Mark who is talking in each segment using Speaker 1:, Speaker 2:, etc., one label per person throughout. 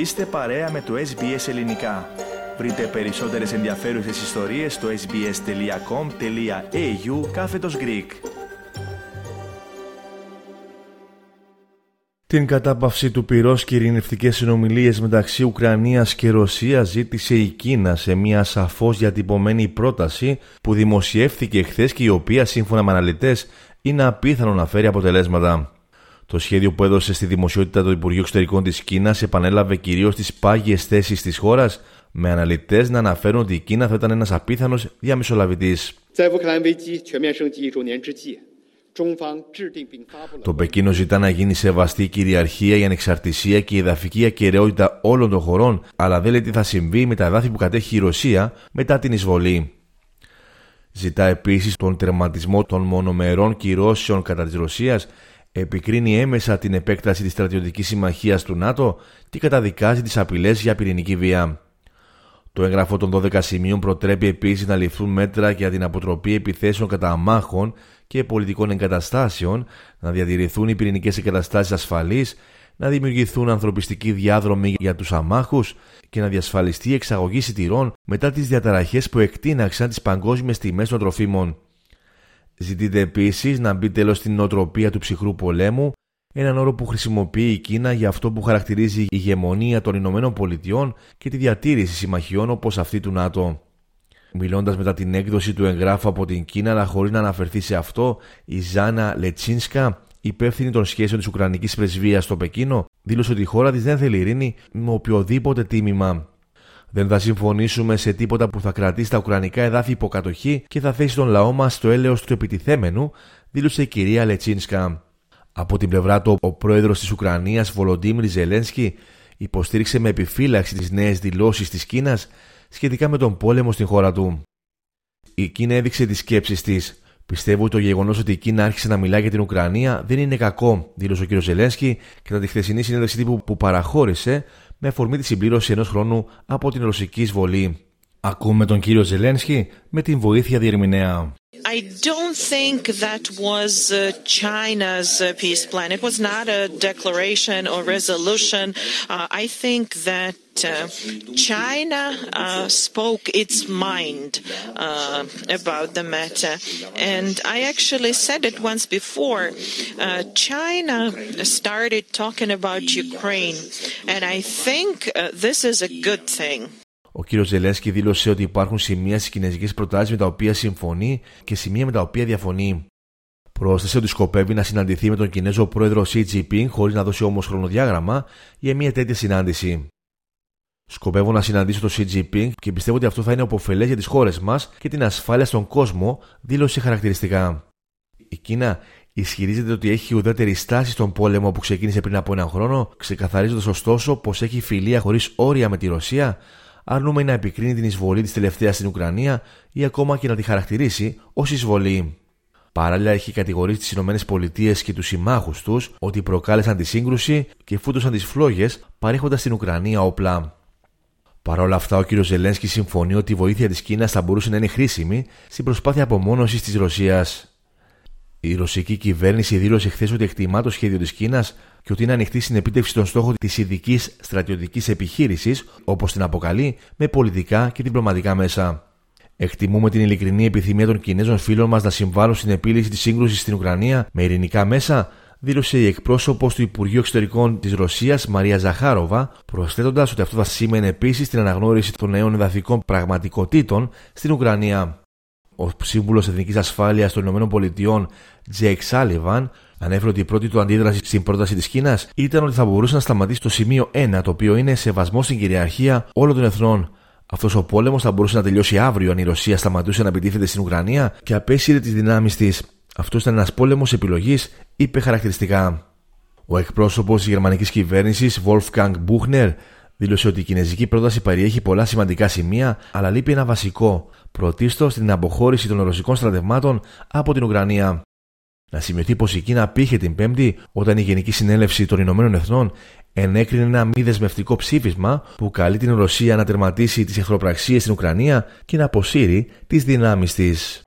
Speaker 1: Είστε παρέα με το SBS Ελληνικά. Βρείτε περισσότερες ενδιαφέρουσες ιστορίες στο sbs.com.au κάθετος Greek.
Speaker 2: Την κατάπαυση του πυρός και ειρηνευτικές συνομιλίες μεταξύ Ουκρανίας και Ρωσίας ζήτησε η Κίνα σε μια σαφώς διατυπωμένη πρόταση που δημοσιεύθηκε χθες και η οποία σύμφωνα με αναλυτές είναι απίθανο να φέρει αποτελέσματα. Το σχέδιο που έδωσε στη δημοσιότητα το Υπουργείο Εξωτερικών της Κίνας επανέλαβε κυρίως τις πάγιες θέσεις της χώρας, με αναλυτές να αναφέρουν ότι η Κίνα θα ήταν ένας απίθανος διαμεσολαβητής. Το Πεκίνο ζητά να γίνει σεβαστή η κυριαρχία, η ανεξαρτησία και η εδαφική ακαιρεότητα όλων των χωρών, αλλά δεν λέει τι θα συμβεί με τα εδάφη που κατέχει η Ρωσία μετά την εισβολή. Ζητά επίσης τον τερματισμό των μονομερών κυρώσεων κατά της Ρωσίας επικρίνει έμεσα την επέκταση της στρατιωτικής συμμαχίας του ΝΑΤΟ και καταδικάζει τις απειλές για πυρηνική βία. Το έγγραφο των 12 σημείων προτρέπει επίσης να ληφθούν μέτρα για την αποτροπή επιθέσεων κατά αμάχων και πολιτικών εγκαταστάσεων, να διατηρηθούν οι πυρηνικές εγκαταστάσεις ασφαλείς, να δημιουργηθούν ανθρωπιστικοί διάδρομοι για τους αμάχους και να διασφαλιστεί η εξαγωγή σιτηρών μετά τις διαταραχές που εκτείναξαν τις παγκόσμιες τιμές των τροφίμων. Ζητείται επίσης να μπει τέλος στην νοοτροπία του ψυχρού πολέμου, έναν όρο που χρησιμοποιεί η Κίνα για αυτό που χαρακτηρίζει η ηγεμονία των Ηνωμένων Πολιτειών και τη διατήρηση συμμαχιών όπως αυτή του ΝΑΤΟ. Μιλώντας μετά την έκδοση του εγγράφου από την Κίνα, αλλά χωρίς να αναφερθεί σε αυτό, η Ζάνα Λετσίνσκα, υπεύθυνη των σχέσεων της Ουκρανικής Πρεσβείας στο Πεκίνο, δήλωσε ότι η χώρα της δεν θέλει ειρήνη με οποιοδήποτε τίμημα. Δεν θα συμφωνήσουμε σε τίποτα που θα κρατήσει τα ουκρανικά εδάφη υποκατοχή και θα θέσει τον λαό μας στο έλεος του επιτιθέμενου, δήλωσε η κυρία Λετσίνσκα. Από την πλευρά του, ο πρόεδρος της Ουκρανίας, Βολοντίμιρ Ζελένσκι, υποστήριξε με επιφύλαξη τις νέες δηλώσεις της Κίνας σχετικά με τον πόλεμο στην χώρα του. Η Κίνα έδειξε τις σκέψεις της. Πιστεύω ότι το γεγονός ότι η Κίνα άρχισε να μιλά για την Ουκρανία δεν είναι κακό, δήλωσε ο κ. Ζελένσκι κατά τη χθεσινή συνέντευξη τύπου που παραχώρησε με αφορμή τη συμπλήρωση ενός χρόνου από την ρωσική εισβολή. Ακούμε τον κύριο Ζελένσκι με την βοήθεια διερμηνέα.
Speaker 3: I don't think that was uh, China's uh, peace plan. It was not a declaration or resolution. Uh, I think that uh, China uh, spoke its mind uh, about the matter. And I actually said it once before. Uh, China started talking about Ukraine. And I think uh, this is a good thing.
Speaker 2: Ο κ. Ζελένσκι δήλωσε ότι υπάρχουν σημεία στις κινέζικες προτάσεις με τα οποία συμφωνεί και σημεία με τα οποία διαφωνεί. Πρόσθεσε ότι σκοπεύει να συναντηθεί με τον Κινέζο πρόεδρο Xi Jinping χωρίς να δώσει όμως χρονοδιάγραμμα για μια τέτοια συνάντηση. Σκοπεύω να συναντήσω τον Xi Jinping και πιστεύω ότι αυτό θα είναι αποφελές για τις χώρες μας και την ασφάλεια στον κόσμο, δήλωσε χαρακτηριστικά. Η Κίνα ισχυρίζεται ότι έχει ουδέτερη στάση στον πόλεμο που ξεκίνησε πριν από έναν χρόνο, ξεκαθαρίζοντας ωστόσο πως έχει φιλία χωρίς όρια με τη Ρωσία, αρνούμενη να επικρίνει την εισβολή της τελευταίας στην Ουκρανία ή ακόμα και να τη χαρακτηρίσει ως εισβολή. Παράλληλα, έχει κατηγορήσει τις ΗΠΑ και τους συμμάχους τους ότι προκάλεσαν τη σύγκρουση και φούτωσαν τις φλόγες παρέχοντας στην Ουκρανία όπλα. Παρ' όλα αυτά, ο κ. Ζελένσκι συμφωνεί ότι η βοήθεια της Κίνας θα μπορούσε να είναι χρήσιμη στην προσπάθεια απομόνωσης της Ρωσίας. Η ρωσική κυβέρνηση δήλωσε χθες ότι εκτιμά το σχέδιο της Κίνας και ότι είναι ανοιχτή στην επίτευξη των στόχων της ειδικής στρατιωτικής επιχείρησης, όπως την αποκαλεί, με πολιτικά και διπλωματικά μέσα. Εκτιμούμε την ειλικρινή επιθυμία των Κινέζων φίλων μας να συμβάλλουν στην επίλυση της σύγκρουσης στην Ουκρανία με ειρηνικά μέσα, δήλωσε η εκπρόσωπος του Υπουργείου Εξωτερικών της Ρωσίας, Μαρία Ζαχάροβα, προσθέτοντας ότι αυτό θα σήμαινε επίσης την αναγνώριση των νέων εδαφικών πραγματικοτήτων στην Ουκρανία. Ο σύμβουλος Εθνικής Ασφάλειας των ΗΠΑ, Τζέικ Σάλιβαν, ανέφερε ότι η πρώτη του αντίδραση στην πρόταση της Κίνας ήταν ότι θα μπορούσε να σταματήσει το σημείο 1, το οποίο είναι σεβασμό στην κυριαρχία όλων των εθνών. Αυτός ο πόλεμος θα μπορούσε να τελειώσει αύριο αν η Ρωσία σταματούσε να επιτίθεται στην Ουκρανία και απέσυρε τις δυνάμεις της. Αυτός ήταν ένας πόλεμος επιλογής, είπε χαρακτηριστικά. Ο εκπρόσωπος της γερμανικής κυβέρνησης, Wolfgang Buchner, δήλωσε ότι η κινέζικη πρόταση περιέχει πολλά σημαντικά σημεία, αλλά λείπει ένα βασικό, πρωτίστως την αποχώρηση των ρωσικών στρατευμάτων από την Ουκρανία. Να σημειωθεί πως η Κίνα πήχε την Πέμπτη όταν η Γενική Συνέλευση των Ηνωμένων Εθνών ενέκρινε ένα μη δεσμευτικό ψήφισμα που καλεί την Ρωσία να τερματίσει τις εχθροπραξίες στην Ουκρανία και να αποσύρει τις δυνάμεις της.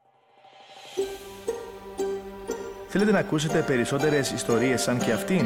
Speaker 1: Θέλετε να ακούσετε περισσότερες ιστορίες σαν και αυτήν;